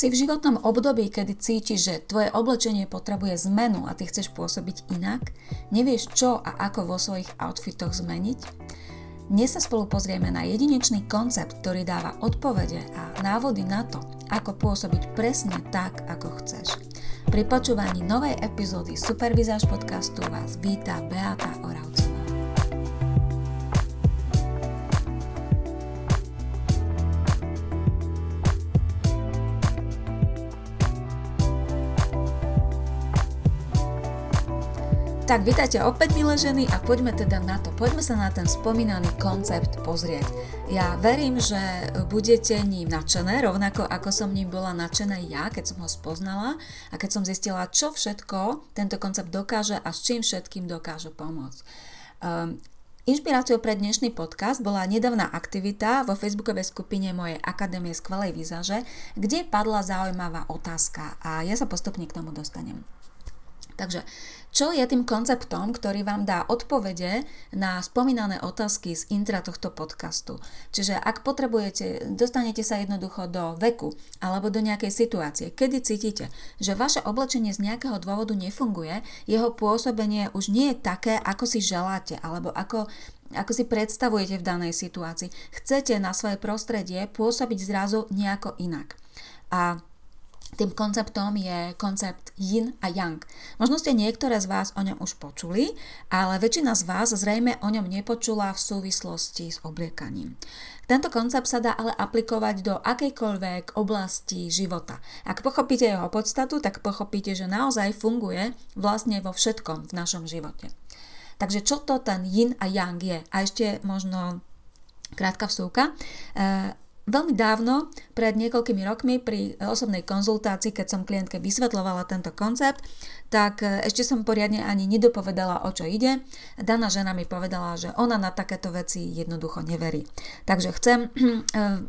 Si v životnom období, kedy cítiš, že tvoje oblečenie potrebuje zmenu a ty chceš pôsobiť inak, nevieš čo a ako vo svojich outfitoch zmeniť? Dnes sa spolu pozrieme na jedinečný koncept, ktorý dáva odpovede a návody na to, ako pôsobiť presne tak, ako chceš. Pri počúvaní novej epizódy Supervizáž podcastu vás víta Beata Oravcová. Tak vítajte opäť milé ženy a poďme teda na to. Poďme sa na ten spomínaný koncept pozrieť. Ja verím, že budete ním nadšené, rovnako ako som ním bola nadšená ja, keď som ho spoznala a keď som zistila, čo všetko tento koncept dokáže a s čím všetkým dokáže pomôcť. Um, Inšpiráciou pre dnešný podcast bola nedávna aktivita vo facebookovej skupine mojej Akadémie skvelej výzaže, kde padla zaujímavá otázka a ja sa postupne k tomu dostanem. Takže čo je tým konceptom, ktorý vám dá odpovede na spomínané otázky z intra tohto podcastu? Čiže ak potrebujete, dostanete sa jednoducho do veku alebo do nejakej situácie, kedy cítite, že vaše oblečenie z nejakého dôvodu nefunguje, jeho pôsobenie už nie je také, ako si želáte alebo ako ako si predstavujete v danej situácii. Chcete na svoje prostredie pôsobiť zrazu nejako inak. A tým konceptom je koncept yin a yang. Možno ste niektoré z vás o ňom už počuli, ale väčšina z vás zrejme o ňom nepočula v súvislosti s obliekaním. Tento koncept sa dá ale aplikovať do akejkoľvek oblasti života. Ak pochopíte jeho podstatu, tak pochopíte, že naozaj funguje vlastne vo všetkom v našom živote. Takže čo to ten yin a yang je? A ešte možno krátka vsúka. E, Veľmi dávno, pred niekoľkými rokmi pri osobnej konzultácii, keď som klientke vysvetľovala tento koncept, tak e, ešte som poriadne ani nedopovedala, o čo ide. Daná žena mi povedala, že ona na takéto veci jednoducho neverí. Takže chcem e,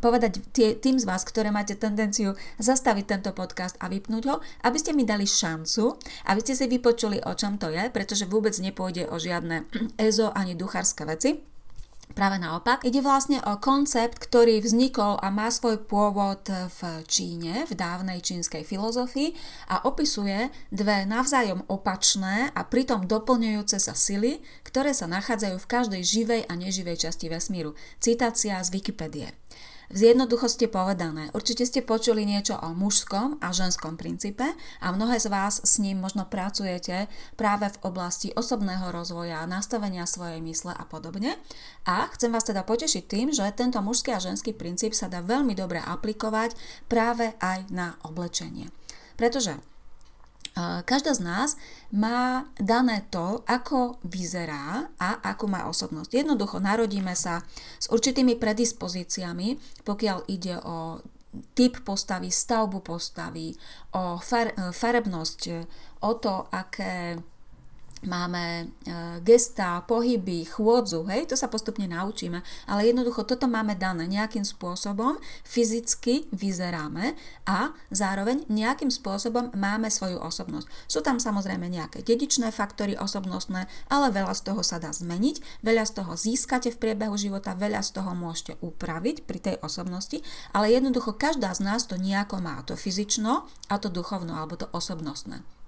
povedať tým z vás, ktoré máte tendenciu zastaviť tento podcast a vypnúť ho, aby ste mi dali šancu, aby ste si vypočuli, o čom to je, pretože vôbec nepôjde o žiadne EZO ani duchárske veci Práve naopak, ide vlastne o koncept, ktorý vznikol a má svoj pôvod v Číne, v dávnej čínskej filozofii a opisuje dve navzájom opačné a pritom doplňujúce sa sily, ktoré sa nachádzajú v každej živej a neživej časti vesmíru. Citácia z Wikipédie. V zjednoduchosti povedané, určite ste počuli niečo o mužskom a ženskom princípe a mnohé z vás s ním možno pracujete práve v oblasti osobného rozvoja, nastavenia svojej mysle a podobne. A chcem vás teda potešiť tým, že tento mužský a ženský princíp sa dá veľmi dobre aplikovať práve aj na oblečenie. Pretože Každá z nás má dané to, ako vyzerá a ako má osobnosť. Jednoducho narodíme sa s určitými predispozíciami, pokiaľ ide o typ postavy, stavbu postavy, o farebnosť, o to, aké máme e, gestá, pohyby, chôdzu, hej, to sa postupne naučíme, ale jednoducho toto máme dané nejakým spôsobom, fyzicky vyzeráme a zároveň nejakým spôsobom máme svoju osobnosť. Sú tam samozrejme nejaké dedičné faktory osobnostné, ale veľa z toho sa dá zmeniť, veľa z toho získate v priebehu života, veľa z toho môžete upraviť pri tej osobnosti, ale jednoducho každá z nás to nejako má, to fyzično a to duchovno alebo to osobnostné.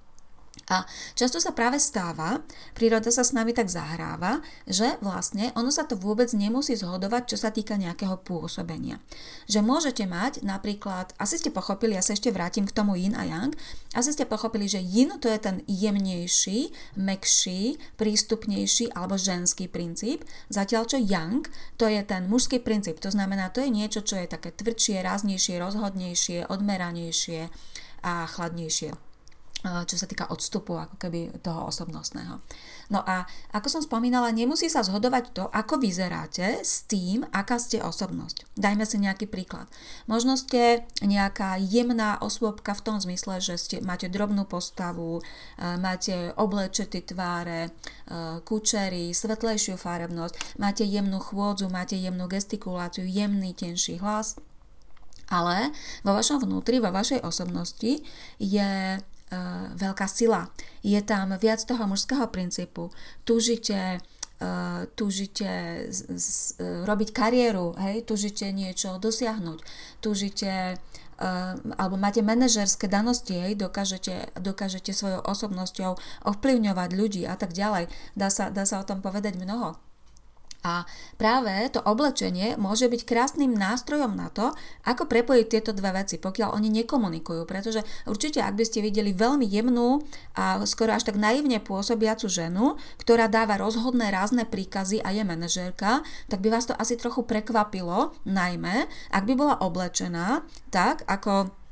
A často sa práve stáva, príroda sa s nami tak zahráva, že vlastne ono sa to vôbec nemusí zhodovať, čo sa týka nejakého pôsobenia. Že môžete mať napríklad, asi ste pochopili, ja sa ešte vrátim k tomu yin a yang, asi ste pochopili, že yin to je ten jemnejší, mekší, prístupnejší alebo ženský princíp, zatiaľ čo yang to je ten mužský princíp, to znamená, to je niečo, čo je také tvrdšie, ráznejšie, rozhodnejšie, odmeranejšie a chladnejšie čo sa týka odstupu ako keby toho osobnostného. No a ako som spomínala, nemusí sa zhodovať to, ako vyzeráte s tým, aká ste osobnosť. Dajme si nejaký príklad. Možno ste nejaká jemná osôbka v tom zmysle, že ste, máte drobnú postavu, e, máte oblečety tváre, e, kučery, svetlejšiu farebnosť, máte jemnú chôdzu, máte jemnú gestikuláciu, jemný, tenší hlas, ale vo vašom vnútri, vo vašej osobnosti je veľká sila. Je tam viac toho mužského princípu. Túžite uh, túžite z, z, uh, robiť kariéru, hej, túžite niečo dosiahnuť, túžite alebo máte manažerské danosti, hej, dokážete, dokážete svojou osobnosťou ovplyvňovať ľudí a tak ďalej. Dá sa, dá sa o tom povedať mnoho. A práve to oblečenie môže byť krásnym nástrojom na to, ako prepojiť tieto dve veci, pokiaľ oni nekomunikujú. Pretože určite, ak by ste videli veľmi jemnú a skoro až tak naivne pôsobiacu ženu, ktorá dáva rozhodné rázne príkazy a je manažérka, tak by vás to asi trochu prekvapilo, najmä ak by bola oblečená tak, ako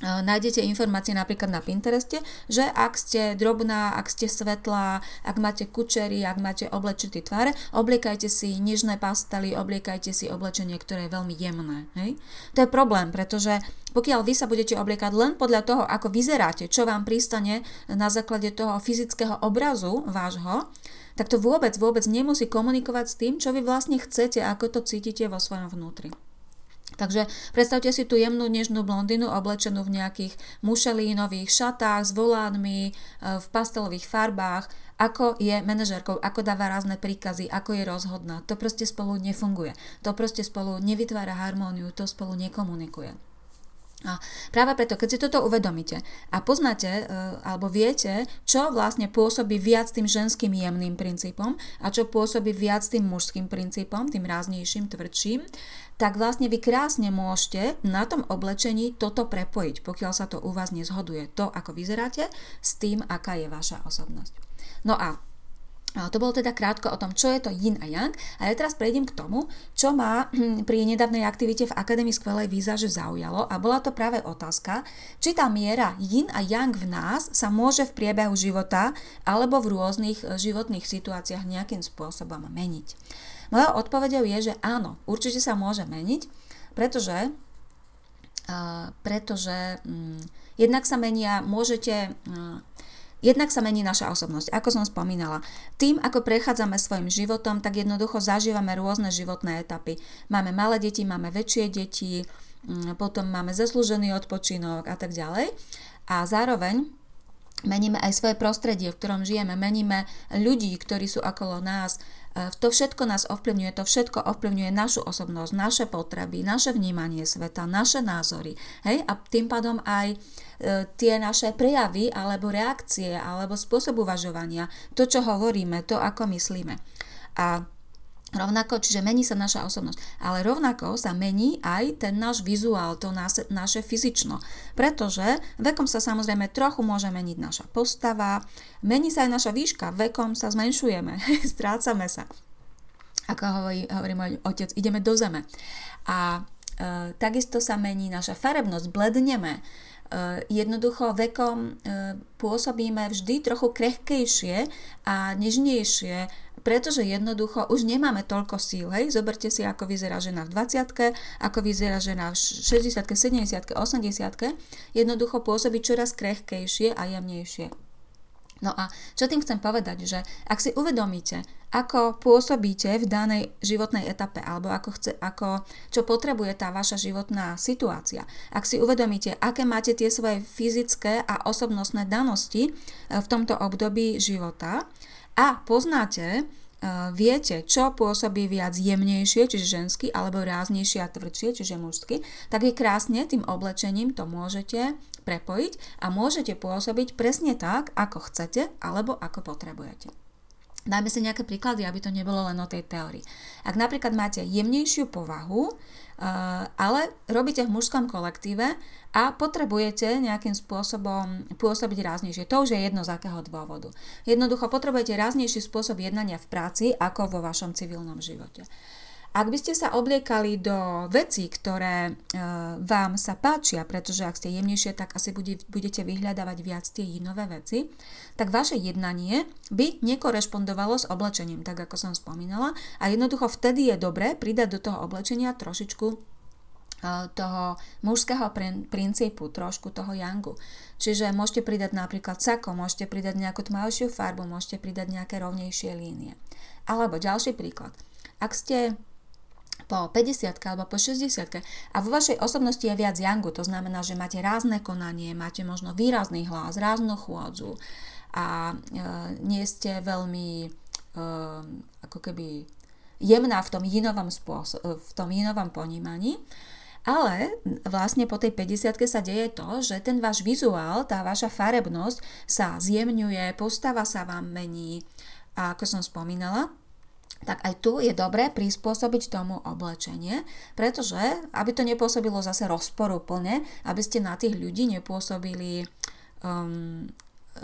nájdete informácie napríklad na Pintereste, že ak ste drobná, ak ste svetlá, ak máte kučery, ak máte oblečitý tvar, obliekajte si nižné pastely, obliekajte si oblečenie, ktoré je veľmi jemné. Hej? To je problém, pretože pokiaľ vy sa budete obliekať len podľa toho, ako vyzeráte, čo vám pristane na základe toho fyzického obrazu vášho, tak to vôbec, vôbec nemusí komunikovať s tým, čo vy vlastne chcete, ako to cítite vo svojom vnútri. Takže predstavte si tú jemnú nežnú blondinu oblečenú v nejakých mušelínových šatách s volánmi, e, v pastelových farbách, ako je manažerkou, ako dáva rázne príkazy, ako je rozhodná. To proste spolu nefunguje. To proste spolu nevytvára harmóniu, to spolu nekomunikuje. A práve preto, keď si toto uvedomíte a poznáte e, alebo viete, čo vlastne pôsobí viac tým ženským jemným princípom a čo pôsobí viac tým mužským princípom, tým ráznejším, tvrdším, tak vlastne vy krásne môžete na tom oblečení toto prepojiť, pokiaľ sa to u vás nezhoduje. To, ako vyzeráte, s tým, aká je vaša osobnosť. No a to bolo teda krátko o tom, čo je to yin a yang. A ja teraz prejdem k tomu, čo ma hm, pri nedávnej aktivite v Akadémii skvelej výzaže zaujalo. A bola to práve otázka, či tá miera yin a yang v nás sa môže v priebehu života alebo v rôznych e, životných situáciách nejakým spôsobom meniť. Moja odpovedou je, že áno, určite sa môže meniť, pretože, uh, pretože um, jednak sa menia, môžete uh, Jednak sa mení naša osobnosť, ako som spomínala. Tým, ako prechádzame svojim životom, tak jednoducho zažívame rôzne životné etapy. Máme malé deti, máme väčšie deti, mm, potom máme zaslúžený odpočinok a tak ďalej. A zároveň meníme aj svoje prostredie, v ktorom žijeme, meníme ľudí, ktorí sú okolo nás. E, to všetko nás ovplyvňuje, to všetko ovplyvňuje našu osobnosť, naše potreby, naše vnímanie sveta, naše názory. Hej? A tým pádom aj E, tie naše prejavy alebo reakcie alebo spôsob uvažovania, to, čo hovoríme, to, ako myslíme. A Rovnako, čiže mení sa naša osobnosť, ale rovnako sa mení aj ten náš vizuál, to naše, naše fyzično. Pretože vekom sa samozrejme trochu môže meniť naša postava, mení sa aj naša výška, vekom sa zmenšujeme, strácame sa. Ako hovorí, hovorí môj otec, ideme do zeme. A e, takisto sa mení naša farebnosť, bledneme, Eh, jednoducho vekom eh, pôsobíme vždy trochu krehkejšie a nežnejšie, pretože jednoducho už nemáme toľko síl. Hej? Zoberte si, ako vyzerá žena v 20 ako vyzerá žena v 60 70 80 Jednoducho pôsobí čoraz krehkejšie a jemnejšie. No a čo tým chcem povedať, že ak si uvedomíte, ako pôsobíte v danej životnej etape alebo ako chce, ako, čo potrebuje tá vaša životná situácia, ak si uvedomíte, aké máte tie svoje fyzické a osobnostné danosti e, v tomto období života a poznáte, Uh, viete, čo pôsobí viac jemnejšie, čiže ženský, alebo ráznejšie a tvrdšie, čiže mužský, tak je krásne tým oblečením to môžete prepojiť a môžete pôsobiť presne tak, ako chcete alebo ako potrebujete. Dajme si nejaké príklady, aby to nebolo len o tej teórii. Ak napríklad máte jemnejšiu povahu, ale robíte v mužskom kolektíve a potrebujete nejakým spôsobom pôsobiť ráznejšie. To už je jedno z akého dôvodu. Jednoducho potrebujete ráznejší spôsob jednania v práci ako vo vašom civilnom živote. Ak by ste sa obliekali do vecí, ktoré e, vám sa páčia, pretože ak ste jemnejšie, tak asi budete vyhľadávať viac tie inové veci, tak vaše jednanie by nekorešpondovalo s oblečením, tak ako som spomínala. A jednoducho vtedy je dobré pridať do toho oblečenia trošičku e, toho mužského princípu, trošku toho yangu. Čiže môžete pridať napríklad sako, môžete pridať nejakú tmavšiu farbu, môžete pridať nejaké rovnejšie línie. Alebo ďalší príklad. Ak ste po 50 alebo po 60 a vo vašej osobnosti je viac yangu, to znamená, že máte rázne konanie, máte možno výrazný hlas, ráznu chôdzu a e, nie ste veľmi e, ako keby jemná v tom jinovom, spôsob, v tom jinovom ponímaní, Ale vlastne po tej 50 sa deje to, že ten váš vizuál, tá vaša farebnosť sa zjemňuje, postava sa vám mení. A ako som spomínala, tak aj tu je dobré prispôsobiť tomu oblečenie, pretože aby to nepôsobilo zase rozporúplne, aby ste na tých ľudí nepôsobili um,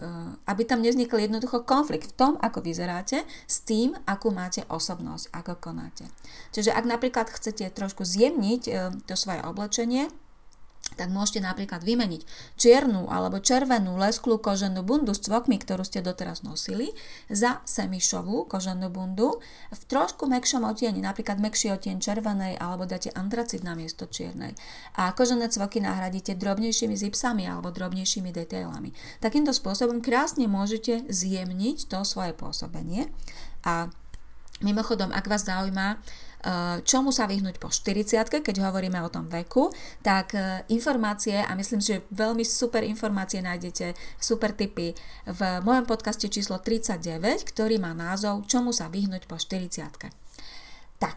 uh, aby tam nevznikol jednoducho konflikt v tom, ako vyzeráte, s tým, akú máte osobnosť, ako konáte. Čiže ak napríklad chcete trošku zjemniť uh, to svoje oblečenie, tak môžete napríklad vymeniť čiernu alebo červenú lesklú koženú bundu s cvokmi, ktorú ste doteraz nosili, za semišovú koženú bundu v trošku mekšom otieni, napríklad mekší otieň červenej alebo dáte antracit na miesto čiernej. A kožené cvoky nahradíte drobnejšími zipsami alebo drobnejšími detailami. Takýmto spôsobom krásne môžete zjemniť to svoje pôsobenie a Mimochodom, ak vás zaujíma čomu sa vyhnúť po 40 keď hovoríme o tom veku, tak eh, informácie, a myslím, že veľmi super informácie nájdete, super tipy v mojom podcaste číslo 39, ktorý má názov Čomu sa vyhnúť po 40 Tak,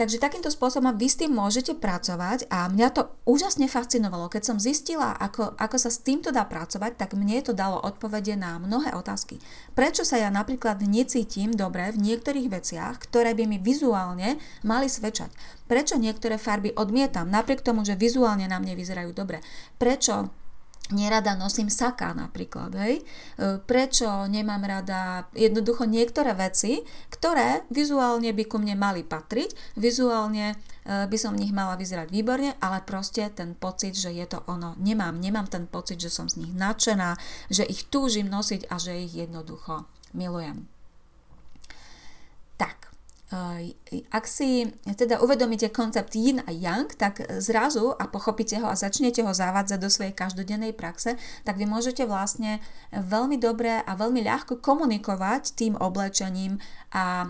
Takže takýmto spôsobom vy s tým môžete pracovať a mňa to úžasne fascinovalo. Keď som zistila, ako, ako sa s týmto dá pracovať, tak mne to dalo odpovede na mnohé otázky. Prečo sa ja napríklad necítim dobre v niektorých veciach, ktoré by mi vizuálne mali svedčať? Prečo niektoré farby odmietam, napriek tomu, že vizuálne na mne vyzerajú dobre? Prečo nerada nosím saka napríklad, hej? E, prečo nemám rada jednoducho niektoré veci, ktoré vizuálne by ku mne mali patriť, vizuálne e, by som v nich mala vyzerať výborne, ale proste ten pocit, že je to ono, nemám. Nemám ten pocit, že som z nich nadšená, že ich túžim nosiť a že ich jednoducho milujem. Ak si teda uvedomíte koncept yin a yang, tak zrazu a pochopíte ho a začnete ho zavádzať do svojej každodennej praxe, tak vy môžete vlastne veľmi dobre a veľmi ľahko komunikovať tým oblečením a e,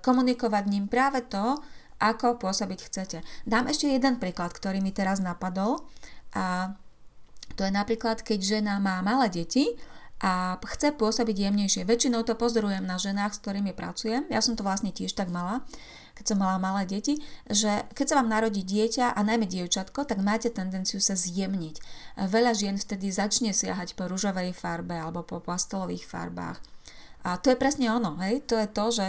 komunikovať ním práve to, ako pôsobiť chcete. Dám ešte jeden príklad, ktorý mi teraz napadol a to je napríklad, keď žena má malé deti a chce pôsobiť jemnejšie. Väčšinou to pozorujem na ženách, s ktorými pracujem. Ja som to vlastne tiež tak mala, keď som mala malé deti, že keď sa vám narodí dieťa a najmä dievčatko, tak máte tendenciu sa zjemniť. Veľa žien vtedy začne siahať po rúžovej farbe alebo po pastelových farbách. A to je presne ono, hej? To je to, že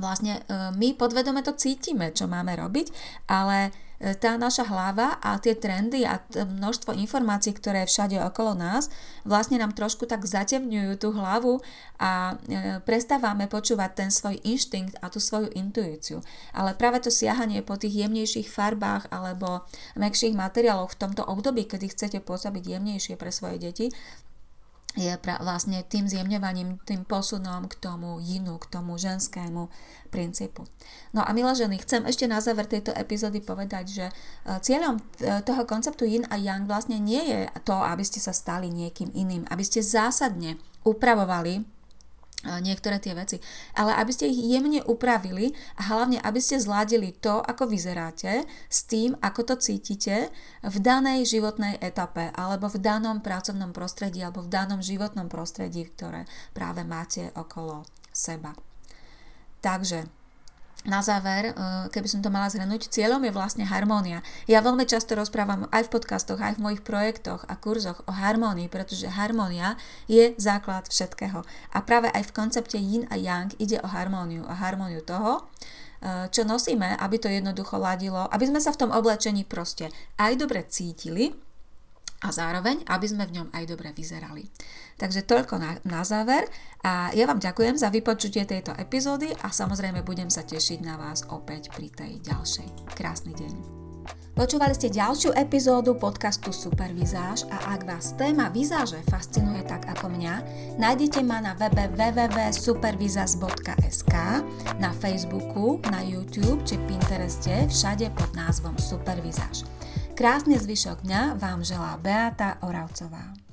vlastne e, my podvedome to cítime, čo máme robiť, ale tá naša hlava a tie trendy a množstvo informácií, ktoré je všade okolo nás, vlastne nám trošku tak zatemňujú tú hlavu a e, prestávame počúvať ten svoj inštinkt a tú svoju intuíciu. Ale práve to siahanie po tých jemnejších farbách alebo mekších materiáloch v tomto období, kedy chcete pôsobiť jemnejšie pre svoje deti, je pra, vlastne tým zjemňovaním, tým posunom k tomu jinu, k tomu ženskému princípu. No a milé ženy, chcem ešte na záver tejto epizódy povedať, že e, cieľom e, toho konceptu yin a yang vlastne nie je to, aby ste sa stali niekým iným, aby ste zásadne upravovali niektoré tie veci. Ale aby ste ich jemne upravili a hlavne, aby ste zladili to, ako vyzeráte s tým, ako to cítite v danej životnej etape alebo v danom pracovnom prostredí alebo v danom životnom prostredí, ktoré práve máte okolo seba. Takže na záver, eh, keby som to mala zhrnúť, cieľom je vlastne harmónia. Ja veľmi často rozprávam aj v podcastoch, aj v mojich projektoch a kurzoch o harmónii, pretože harmónia je základ všetkého. A práve aj v koncepte yin a yang ide o harmóniu, o harmóniu toho, eh, čo nosíme, aby to jednoducho ladilo, aby sme sa v tom oblečení proste aj dobre cítili, a zároveň, aby sme v ňom aj dobre vyzerali. Takže toľko na, na záver a ja vám ďakujem za vypočutie tejto epizódy a samozrejme budem sa tešiť na vás opäť pri tej ďalšej. Krásny deň. Počúvali ste ďalšiu epizódu podcastu Supervizáž a ak vás téma vizáže fascinuje tak ako mňa, nájdete ma na webe www.supervizaz.sk, na Facebooku, na YouTube či Pintereste, všade pod názvom Supervizáž. Krásny zvyšok dňa vám želá Beata Oravcová.